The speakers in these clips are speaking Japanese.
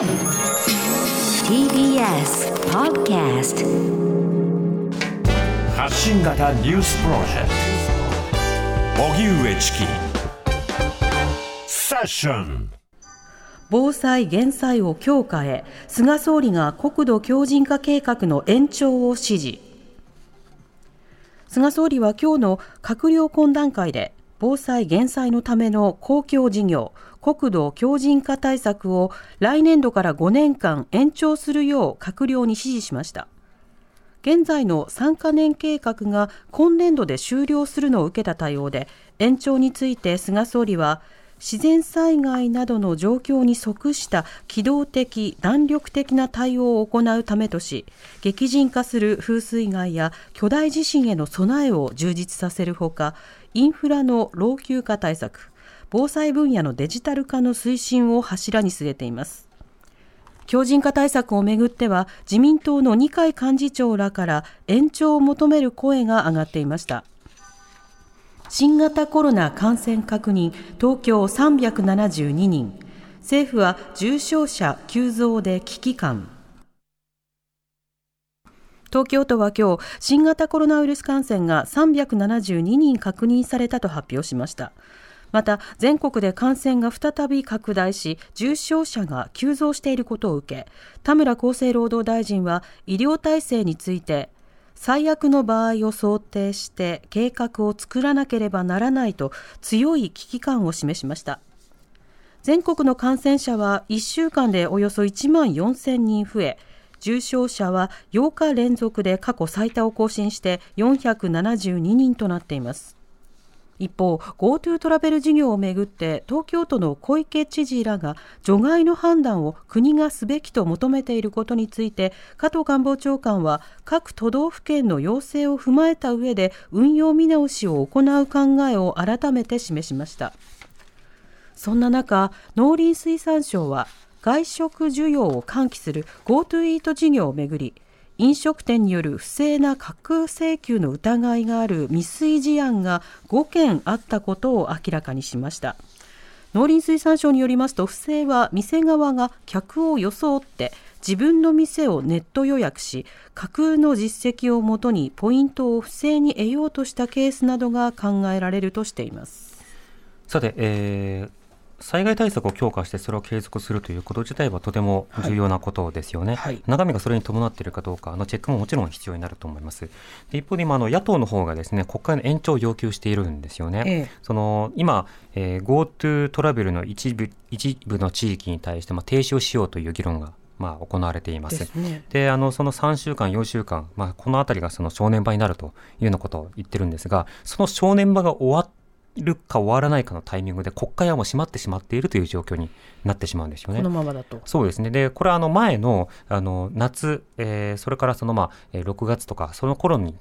TBS Podcast 発信型ニュースプロジェクト。荻上チキ。セッション防災・減災を強化へ。菅総理が国土強靭化計画の延長を指示。菅総理は今日の閣僚懇談会で防災・減災のための公共事業国土強靭化対策を来年度から5年間延長するよう閣僚に指示しました。現在の3カ年計画が今年度で終了するのを受けた対応で延長について菅総理は自然災害などの状況に即した機動的弾力的な対応を行うためとし激甚化する風水害や巨大地震への備えを充実させるほかインフラの老朽化対策防災分野のデジタル化の推進を柱に据えています。強靭化対策をめぐっては自民党の二階幹事長らから延長を求める声が上がっていました。新型コロナ感染確認東京372人。政府は重症者急増で危機感。東京都は今日新型コロナウイルス感染が372人確認されたと発表しました。また全国で感染が再び拡大し重症者が急増していることを受け田村厚生労働大臣は医療体制について最悪の場合を想定して計画を作らなければならないと強い危機感を示しました。全国の感染者は1週間でおよそ1万4000人増え重症者は8日連続で過去最多を更新して472人となっています。一方 GoTo トラベル事業をめぐって東京都の小池知事らが除外の判断を国がすべきと求めていることについて加藤官房長官は各都道府県の要請を踏まえた上で運用見直しを行う考えを改めて示しました。そんな中農林水産省は外食需要を喚起する GoTo イート事業をめぐり飲食店による不正な架空請求の疑いがある未遂事案が5件あったことを明らかにしました。農林水産省によりますと不正は店側が客を装って自分の店をネット予約し架空の実績をもとにポイントを不正に得ようとしたケースなどが考えられるとしています。さて、えー、災害対策を強化してそれを継続するということ自体はとても重要なことですよね、はい。はい、中身がそれに伴っているかどうかのチェックももちろん必要になると思います。で一方で今あの野党の方がですね国会の延長を要求しているんですよね、ええ、その今、えー、GoTo トラベルの一部一部の地域に対してまあ停止をしようという議論がまあ、行われています。で、ね、あのその3週間、4週間、まあ、このあたりがその正念場になるというようなことを言ってるんですが、その正念場が終わっるか終わらないかのタイミングで国会はもう閉まってしまっているという状況になってしまうんですよね。このままだと。そうですね。で、これはあの前のあの夏、えー、それからそのまあ6月とかその頃に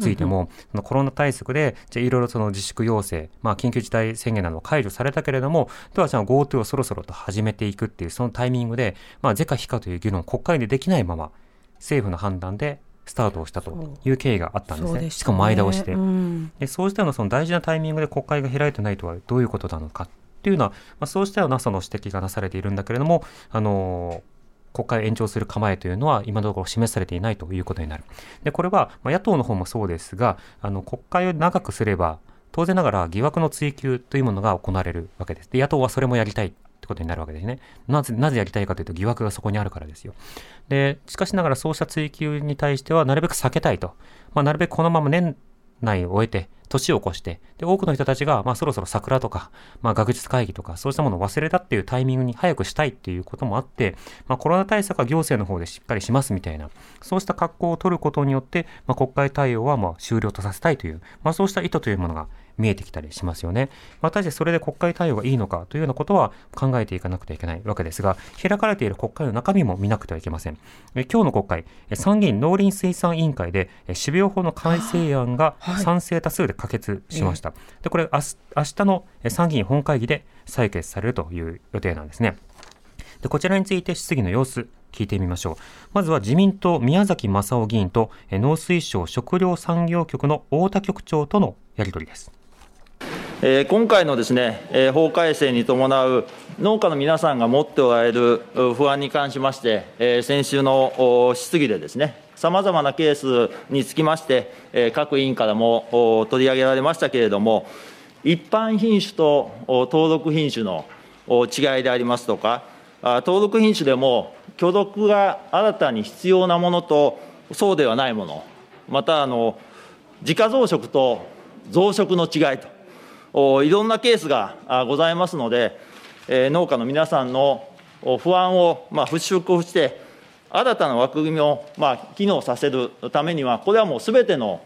ついても、うん、コロナ対策で、じゃいろいろその自粛要請、まあ、緊急事態宣言など解除されたけれども、ではじゃあ GoTo をそろそろと始めていくっていう、そのタイミングで、まあ、是か非かという議論、国会でできないまま、政府の判断でスタートをしたという経緯があったんですね。ねしかも前倒しで。うん、でそうしたようなその大事なタイミングで国会が開いてないとはどういうことなのかっていうのは、まあ、そうしたようなその指摘がなされているんだけれども、あの国会延長する構えというのは今のところ示されていないということになる。で、これは、まあ、野党の方もそうですが、あの国会を長くすれば、当然ながら疑惑の追及というものが行われるわけです。で、野党はそれもやりたいってことになるわけですね。なぜ、なぜやりたいかというと疑惑がそこにあるからですよ。で、しかしながらそうした追及に対してはなるべく避けたいと。まあ、なるべくこのまま年内を終えて、年を越して、で、多くの人たちが、まあ、そろそろ桜とか、まあ、学術会議とか、そうしたものを忘れたっていうタイミングに早くしたいっていうこともあって、まあ、コロナ対策は行政の方でしっかりしますみたいな、そうした格好を取ることによって、まあ、国会対応はまあ終了とさせたいという、まあ、そうした意図というものが見えてきたりしますよね。まあ、果たしてそれで国会対応がいいのかというようなことは考えていかなくてはいけないわけですが、開かれている国会の中身も見なくてはいけません。え今日の国会、参議院農林水産委員会で、種苗法の改正案が賛成多数で可決しました。で、これ明日、の参議院本会議で採決されるという予定なんですね。でこちらについて質疑の様子、聞いてみましょう。まずは自民党宮崎正夫議員と農水省食糧産業局の太田局長とのやり取りです。え今回のですね、え法改正に伴う農家の皆さんが持っておられる不安に関しまして、え先週の質疑でですね、さまざまなケースにつきまして、え各委員からも取り上げられましたけれども、一般品種と登録品種の違いでありますとか、登録品種でも許読が新たに必要なものとそうではないもの、またあの自家増殖と増殖の違いと、いろんなケースがございますので、え農家の皆さんの不安を、まあ、払拭をして、新たな枠組みを、まあ、機能させるためには、これはもうすべての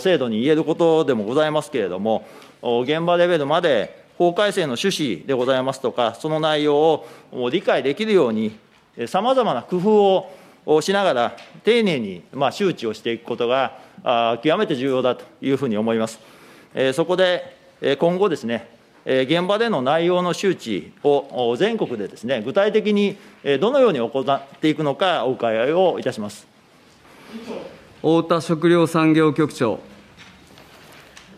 制度に言えることでもございますけれども、現場レベルまで法改正の趣旨でございますとか、その内容を理解できるように、さまざまな工夫をしながら、丁寧にまあ周知をしていくことが、極めて重要だというふうに思います。そこで、今後ですね、えー現場での内容の周知をお全国でですね、具体的にえーどのように行っていくのか、お伺いをいたします。太田食料産業局長。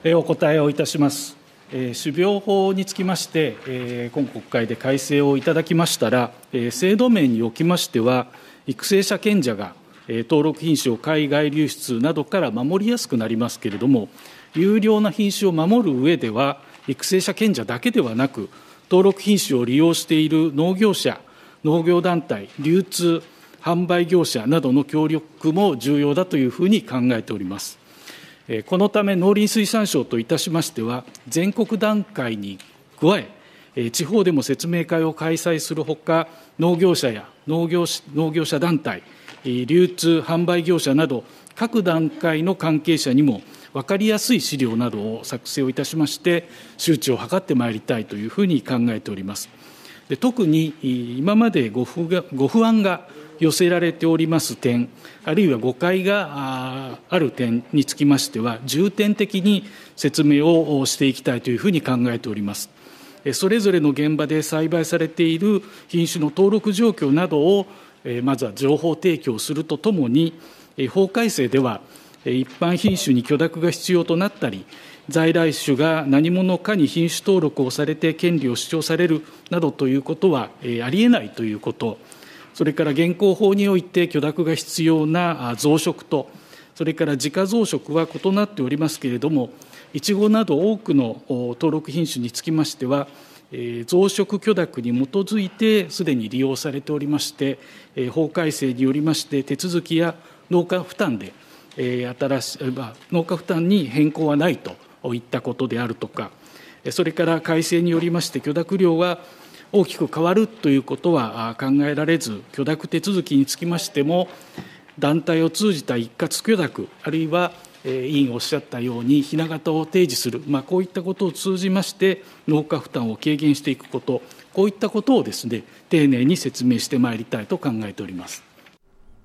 えーお答えをいたします。えー種苗法につきまして、えー今国会で改正をいただきましたら、えー制度面におきましては、育成者権者が、えー登録品種を海外流出などから守りやすくなりますけれども、優良な品種を守る上では、育成者権者だけではなく、登録品種を利用している農業者、農業団体、流通、販売業者などの協力も重要だというふうに考えております。このため農林水産省といたしましては、全国段階に加え、地方でも説明会を開催するほか、農業者や農業農業者団体、流通、販売業者など、各段階の関係者にも分かりやすい資料などを作成をいたしまして、周知を図ってまいりたいというふうに考えております。で特に今までご不がご不安が寄せられております点、あるいは誤解がある点につきましては、重点的に説明をしていきたいというふうに考えております。それぞれの現場で栽培されている品種の登録状況などを、まずは情報提供するとともに、法改正では、一般品種に許諾が必要となったり、在来種が何者かに品種登録をされて権利を主張されるなどということは、ありえないということ、それから現行法において許諾が必要な増殖と、それから自家増殖は異なっておりますけれども、いちごなど多くの登録品種につきましては、増殖許諾に基づいてすでに利用されておりまして、法改正によりまして手続きや農家負担で、新しい農家負担に変更はないといったことであるとか、それから改正によりまして許諾量は大きく変わるということは考えられず、許諾手続きにつきましても、団体を通じた一括許諾、あるいは、委員おっしゃったように、ひな形を提示する、まあ、こういったことを通じまして、農家負担を軽減していくこと、こういったことをですね、丁寧に説明してまいりたいと考えております。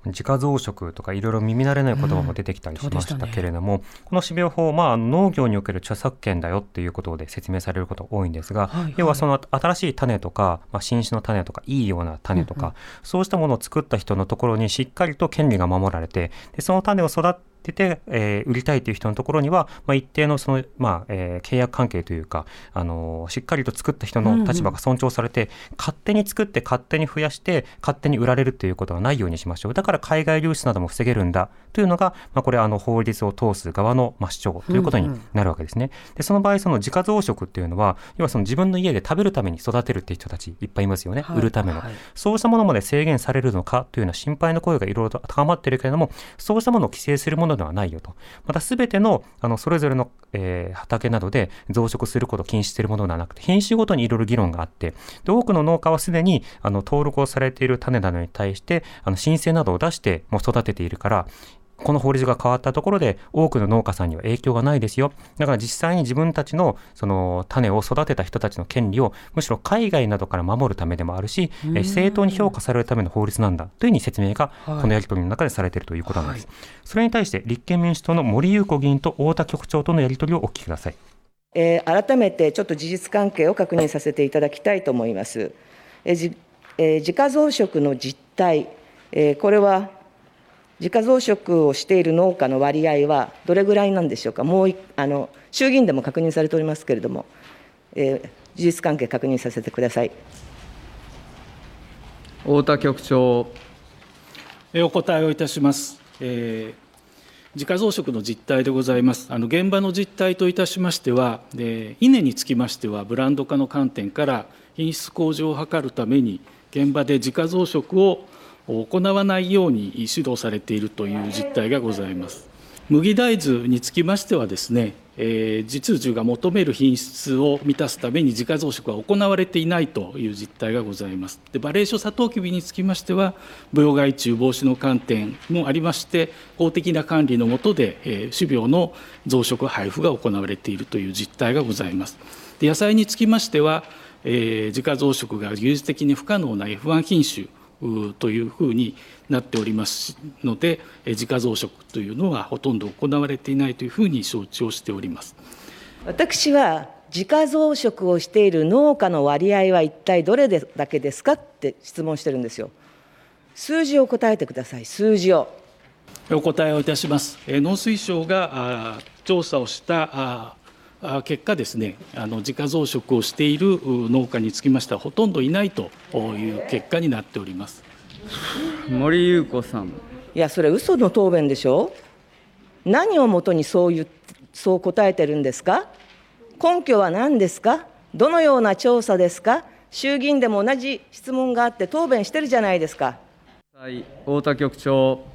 自家増殖とかいろいろ耳慣れない言葉も出てきたりしましたけれども、この種苗法、まあ、農業における著作権だよっていうことで説明されること多いんですが、はいはい。要はその新しい種とか、まあ、新種の種とかいいような種とか、そうしたものを作った人のところにしっかりと権利が守られてでその種を育てて、えー売りたいという人のところには、まあ、一定のその、まあえー契約関係というか、あのーしっかりと作った人の立場が尊重されて、勝手に作って勝手に増やして勝手に売られるということはないようにしましょう。だから海外流出なども防げるんだというのが、まあ、これあの法律を通す側の、まあ、主張ということになるわけですね。でその場合その自家増殖っていうのは要はその自分の家で食べるために育てるっていう人たちいっぱいいますよね、はい売るための、はい。そうしたものまで制限されるのかというような心配の声がいろいろと高まっているけれどもそうしたものを規制するものではないよと。またすべてのあのそれぞれの、えー畑などで増殖することを禁止しているものではなくて品種ごとにいろいろ議論があってで多くの農家はすでにあの登録をされている種などに対してあの申請などを出してもう育てているからこの法律が変わったところで多くの農家さんには影響がないですよ。だから実際に自分たちのその種を育てた人たちの権利をむしろ海外などから守るためでもあるし、えー正当に評価されるための法律なんだというふうに説明がこのやり取りの中でされているということなんです。それに対して立憲民主党の森裕子議員と太田局長とのやり取りをお聞きください。えー改めてちょっと事実関係を確認させていただきたいと思います。えーじえー自家増殖の実態、えーこれは自家増殖をしている農家の割合はどれぐらいなんでしょうか、もういあの衆議院でも確認されておりますけれども、えー、事実関係確認させてください。太田局長。お答えをいたします。えー自家増殖の実態でございます。あの現場の実態といたしましては、え稲につきましては、ブランド化の観点から品質向上を図るために、現場で自家増殖を行わないように指導されているという実態がございます。麦大豆につきましてはですね、えー、実需が求める品質を満たすために自家増殖は行われていないという実態がございます。でバレーショサトウキビにつきましては病害虫防止の観点もありまして公的な管理の下で、えー、種苗の増殖配布が行われているという実態がございます。で野菜につきましては、えー、自家増殖が技術的に不可能な F1 品種というふうになっておりますので自家増殖というのはほとんど行われていないというふうに承知をしております。私は自家増殖をしている農家の割合は一体どれだけですかって質問してるんですよ。数字を答えてください数字を。お答えをいたします。農水省が調査をした結果ですねあの自家増殖をしている農家につきましてはほとんどいないという結果になっております。森裕子さん。いやそれ嘘の答弁でしょ？何をもとにそういうそう答えてるんですか？根拠は何ですか？どのような調査ですか？衆議院でも同じ質問があって答弁してるじゃないですか。はい、太田局長。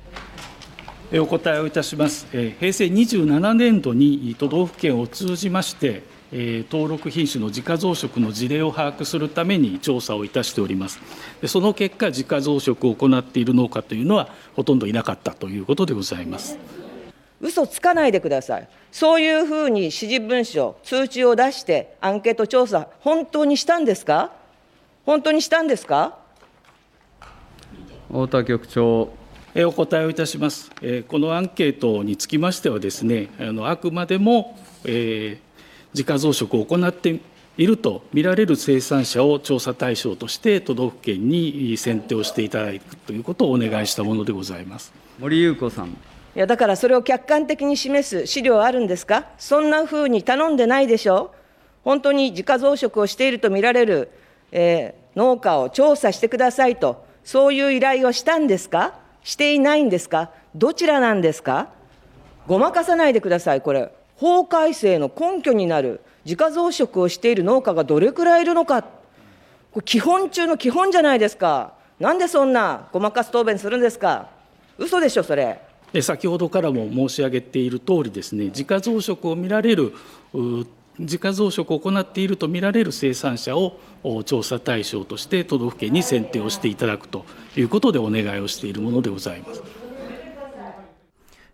お答えをいたします。平成27年度に都道府県を通じまして、登録品種の自家増殖の事例を把握するために調査をいたしております。その結果、自家増殖を行っている農家というのはほとんどいなかったということでございます。嘘つかないでください。そういうふうに指示文書、通知を出して、アンケート調査、本当にしたんですか？本当にしたんですか？太田局長。お答えをいたします。このアンケートにつきましてはですね、あのあくまでも、えー、自家増殖を行っていると見られる生産者を調査対象として都道府県に選定をしていただくということをお願いしたものでございます森裕子さん。いやだからそれを客観的に示す資料あるんですか、そんなふうに頼んでないでしょ、本当に自家増殖をしていると見られる、えー、農家を調査してくださいと、そういう依頼をしたんですか、していないんですか、どちらなんですか、ごまかさないでください、これ、法改正の根拠になる自家増殖をしている農家がどれくらいいるのか、これ基本中の基本じゃないですか、なんでそんなごまかす答弁するんですか、嘘でしょ、それ。先ほどからも申し上げている通りですね、自家増殖を見られる自家増殖を行っているとみられる生産者を調査対象として都道府県に選定をしていただくということでお願いをしているものでございます。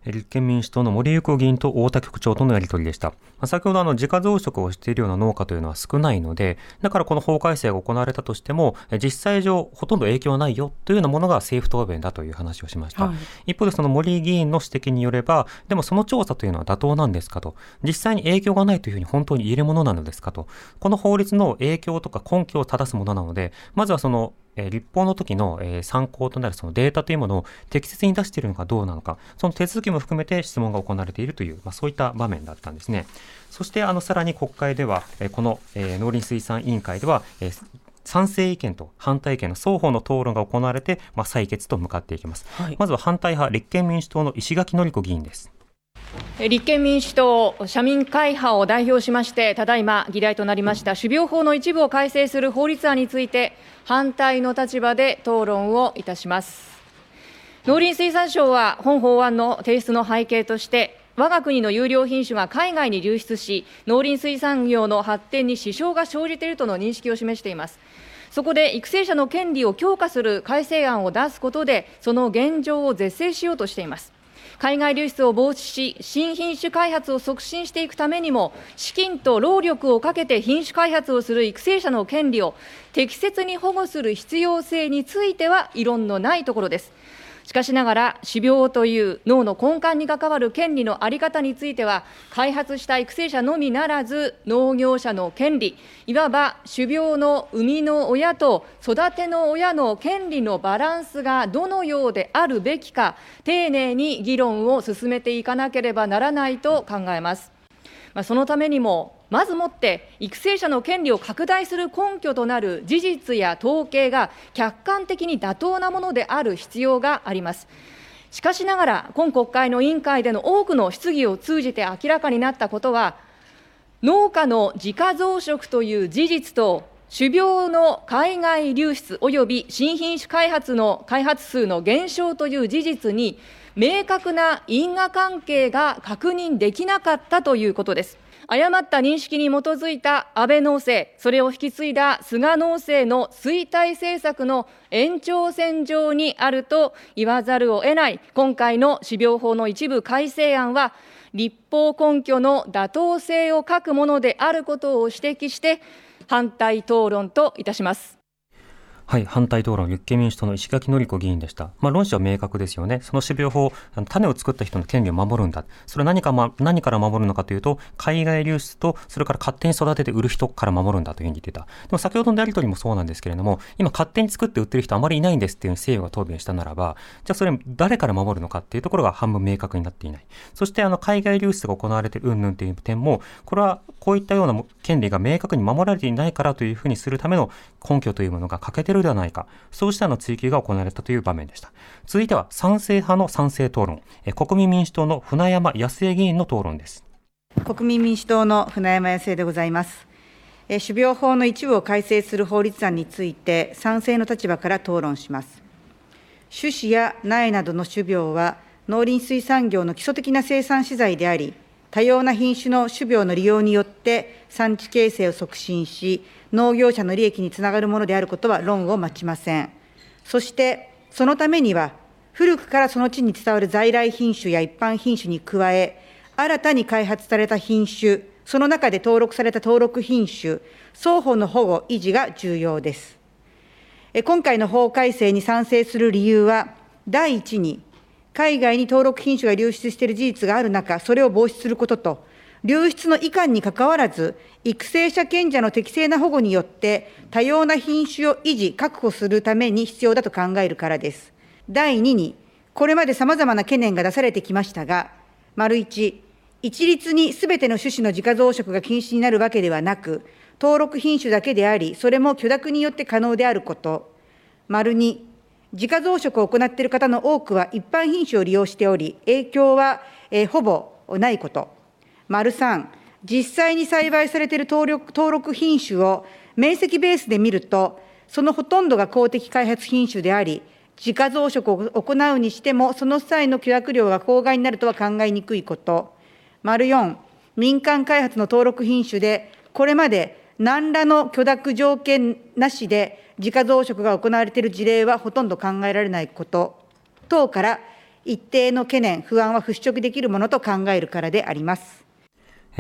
立憲民主党の森友子議員と太田局長とのやり取りでした。まあ、先ほどあの自家増殖をしているような農家というのは少ないので、だからこの法改正が行われたとしても、実際上ほとんど影響はないよというようなものが政府答弁だという話をしました。はい、一方でその森議員の指摘によれば、でもその調査というのは妥当なんですかと、実際に影響がないというふうに本当に言えるものなのですかと、この法律の影響とか根拠を正すものなので、まずはそのえ立法の時の、え参考となるそのデータというものを適切に出しているのかどうなのか、その手続きも含めて質問が行われているという、まあ、そういった場面だったんですね。そしてあのさらに国会では、えこの、え農林水産委員会では、え賛成意見と反対意見の双方の討論が行われて、まあ、採決と向かっていきます、はい、まずは反対派立憲民主党の石垣のり子議員です立憲民主党、社民会派を代表しまして、ただいま議題となりました種苗法の一部を改正する法律案について、反対の立場で討論をいたします。農林水産省は本法案の提出の背景として、我が国の優良品種が海外に流出し、農林水産業の発展に支障が生じているとの認識を示しています。そこで育成者の権利を強化する改正案を出すことで、その現状を是正しようとしています。海外流出を防止し、新品種開発を促進していくためにも、資金と労力をかけて品種開発をする育成者の権利を適切に保護する必要性については異論のないところです。しかしながら、種苗という脳の根幹に関わる権利の在り方については、開発した育成者のみならず、農業者の権利、いわば種苗の生みの親と育ての親の権利のバランスがどのようであるべきか、丁寧に議論を進めていかなければならないと考えます。まあ、そのためにも、まずもって育成者の権利を拡大する根拠となる事実や統計が客観的に妥当なものである必要があります。しかしながら、今国会の委員会での多くの質疑を通じて明らかになったことは、農家の自家増殖という事実と、種苗の海外流出および新品種開発の開発数の減少という事実に、明確な因果関係が確認できなかったということです。誤った認識に基づいた安倍農政、それを引き継いだ菅農政の衰退政策の延長線上にあると言わざるを得ない、今回の種苗法の一部改正案は、立法根拠の妥当性を欠くものであることを指摘して、反対討論といたします。はい、反対討論、立憲民主党の石垣のり子議員でした。まあ、論旨は明確ですよね。その種苗法、種を作った人の権利を守るんだ。それは何か、ま、何から守るのかというと、海外流出と、それから勝手に育てて売る人から守るんだというふうに言ってた。でも先ほどのやり取りもそうなんですけれども、今勝手に作って売ってる人あまりいないんですっていう西洋が答弁したならば、じゃあそれ誰から守るのかっていうところが半分明確になっていない。そしてあの海外流出が行われてる云々という点も、これはこういったような権利が明確に守られていないからというふうにするための根拠というものが欠けてるではないか。そうしたの追及が行われたという場面でした。続いては賛成派の賛成討論、国民民主党の船山康江議員の討論です。国民民主党の船山康江でございます。種苗法の一部を改正する法律案について、賛成の立場から討論します。種子や苗などの種苗は、農林水産業の基礎的な生産資材であり、多様な品種の種苗の利用によって産地形成を促進し、農業者の利益につながるものであることは論を待ちません。そして、そのためには、古くからその地に伝わる在来品種や一般品種に加え、新たに開発された品種、その中で登録された登録品種、双方の保護、維持が重要です。今回の法改正に賛成する理由は、第一に、海外に登録品種が流出している事実がある中、それを防止することと、流出のいかんにかかわらず、育成者賢者の適正な保護によって、多様な品種を維持、確保するために必要だと考えるからです。第2に、これまでさまざまな懸念が出されてきましたが、丸1、一律にすべての種子の自家増殖が禁止になるわけではなく、登録品種だけであり、それも許諾によって可能であること。丸2、自家増殖を行っている方の多くは一般品種を利用しており、影響は、ほぼないこと。丸3、実際に栽培されている登録登録品種を面積ベースで見ると、そのほとんどが公的開発品種であり、自家増殖を行うにしても、その際の許諾量が公害になるとは考えにくいこと。丸4、民間開発の登録品種で、これまで何らの許諾条件なしで自家増殖が行われている事例はほとんど考えられないこと等から、一定の懸念、不安は払拭できるものと考えるからであります。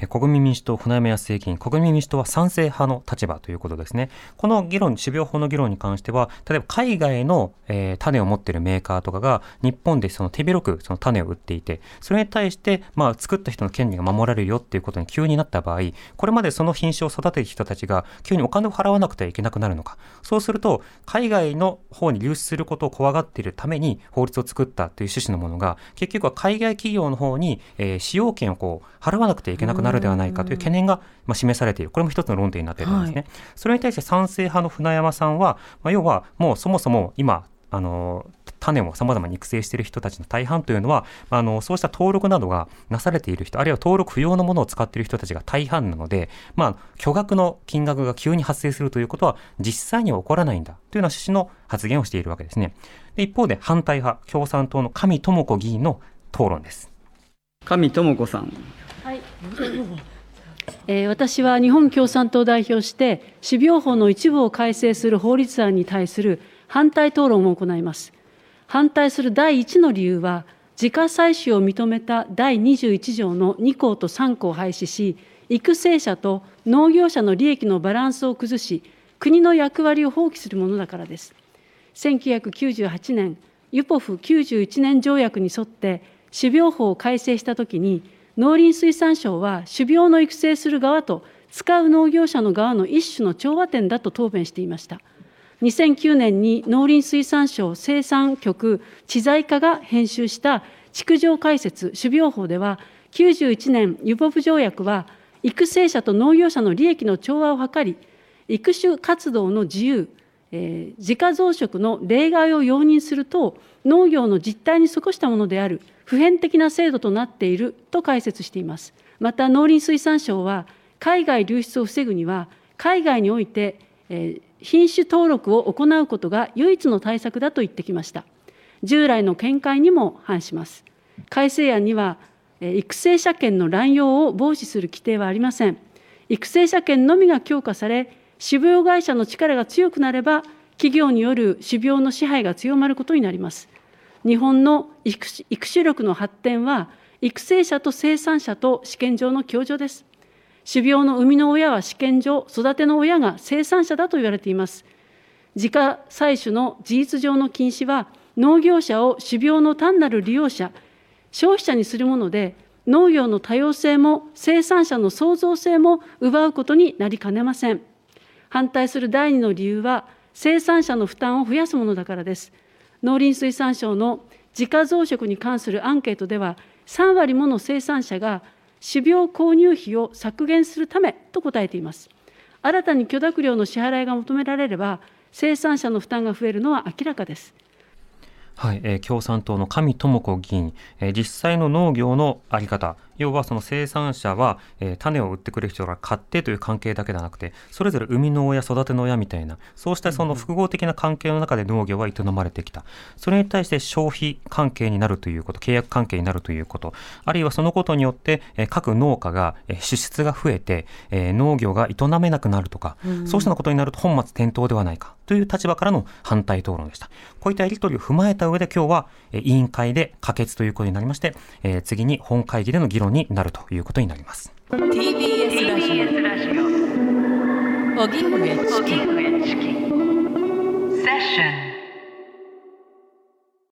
国民民主党、船山康之議員、国民民主党は賛成派の立場ということですね。この議論、種苗法の議論に関しては、例えば海外の、えー、種を持っているメーカーとかが、日本でその手広くその種を売っていて、それに対して、まあ、作った人の権利が守られるよっていうことに急になった場合、これまでその品種を育てる人たちが、急にお金を払わなくてはいけなくなるのか。そうすると、海外の方に流出することを怖がっているために法律を作ったという趣旨のものが、結局は海外企業の方に、えー、使用権をこう、払わなくてはいけなくなるではないかという懸念がまあ示されている、これも一つの論点になっているんですね。はい、それに対して賛成派の船山さんは、まあ、要はもうそもそも今、あの種をさまざまに育成している人たちの大半というのは、あのそうした登録などがなされている人、あるいは登録不要のものを使っている人たちが大半なので、まあ、巨額の金額が急に発生するということは実際には起こらないんだというような趣旨の発言をしているわけですね。で一方で反対派、共産党の上智子議員の討論です。上智子さん。はい。えー、私は日本共産党を代表して種苗法の一部を改正する法律案に対する反対討論を行います。反対する第一の理由は自家採取を認めた第21条の2項と3項を廃止し育成者と農業者の利益のバランスを崩し国の役割を放棄するものだからです。1998年ユポフ91年条約に沿って種苗法を改正したときに農林水産省は種苗の育成する側と使う農業者の側の一種の調和点だと答弁していました。2009年に農林水産省生産局知財課が編集した築城解説種苗法では91年ユポフ条約は育成者と農業者の利益の調和を図り、育種活動の自由、えー、自家増殖の例外を容認すると、農業の実態に即したものである普遍的な制度となっていると解説しています。また農林水産省は、海外流出を防ぐには、海外において、えー、品種登録を行うことが唯一の対策だと言ってきました。従来の見解にも反します。改正案には、育成者権の乱用を防止する規定はありません。育成者権のみが強化され、種苗会社の力が強くなれば、企業による種苗の支配が強まることになります。日本の育種力の発展は、育成者と生産者と試験場の共助です。種苗の生みの親は試験場、育ての親が生産者だと言われています。自家採取の事実上の禁止は、農業者を種苗の単なる利用者、消費者にするもので、農業の多様性も生産者の創造性も奪うことになりかねません。反対する第二の理由は、生産者の負担を増やすものだからです。農林水産省の自家増殖に関するアンケートでは、3割もの生産者が種苗購入費を削減するためと答えています。新たに許諾料の支払いが求められれば、生産者の負担が増えるのは明らかです。はい、えー、共産党の上智子議員、えー、実際の農業のあり方、要はその生産者は、えー、種を売ってくれる人が買ってという関係だけではなくて、それぞれ生みの親、育ての親みたいな、そうしたその複合的な関係の中で農業は営まれてきた。それに対して消費関係になるということ、契約関係になるということ、あるいはそのことによって、えー、各農家が、えー、支出が増えて、えー、農業が営めなくなるとか、うん、そうしたことになると本末転倒ではないかという立場からの反対討論でした。こういったやり取りを踏まえた上で今日は、えー、委員会で可決ということになりまして、えー、次に本会議での議論になるということになります。TBS ラジオ。荻上チキ。セッション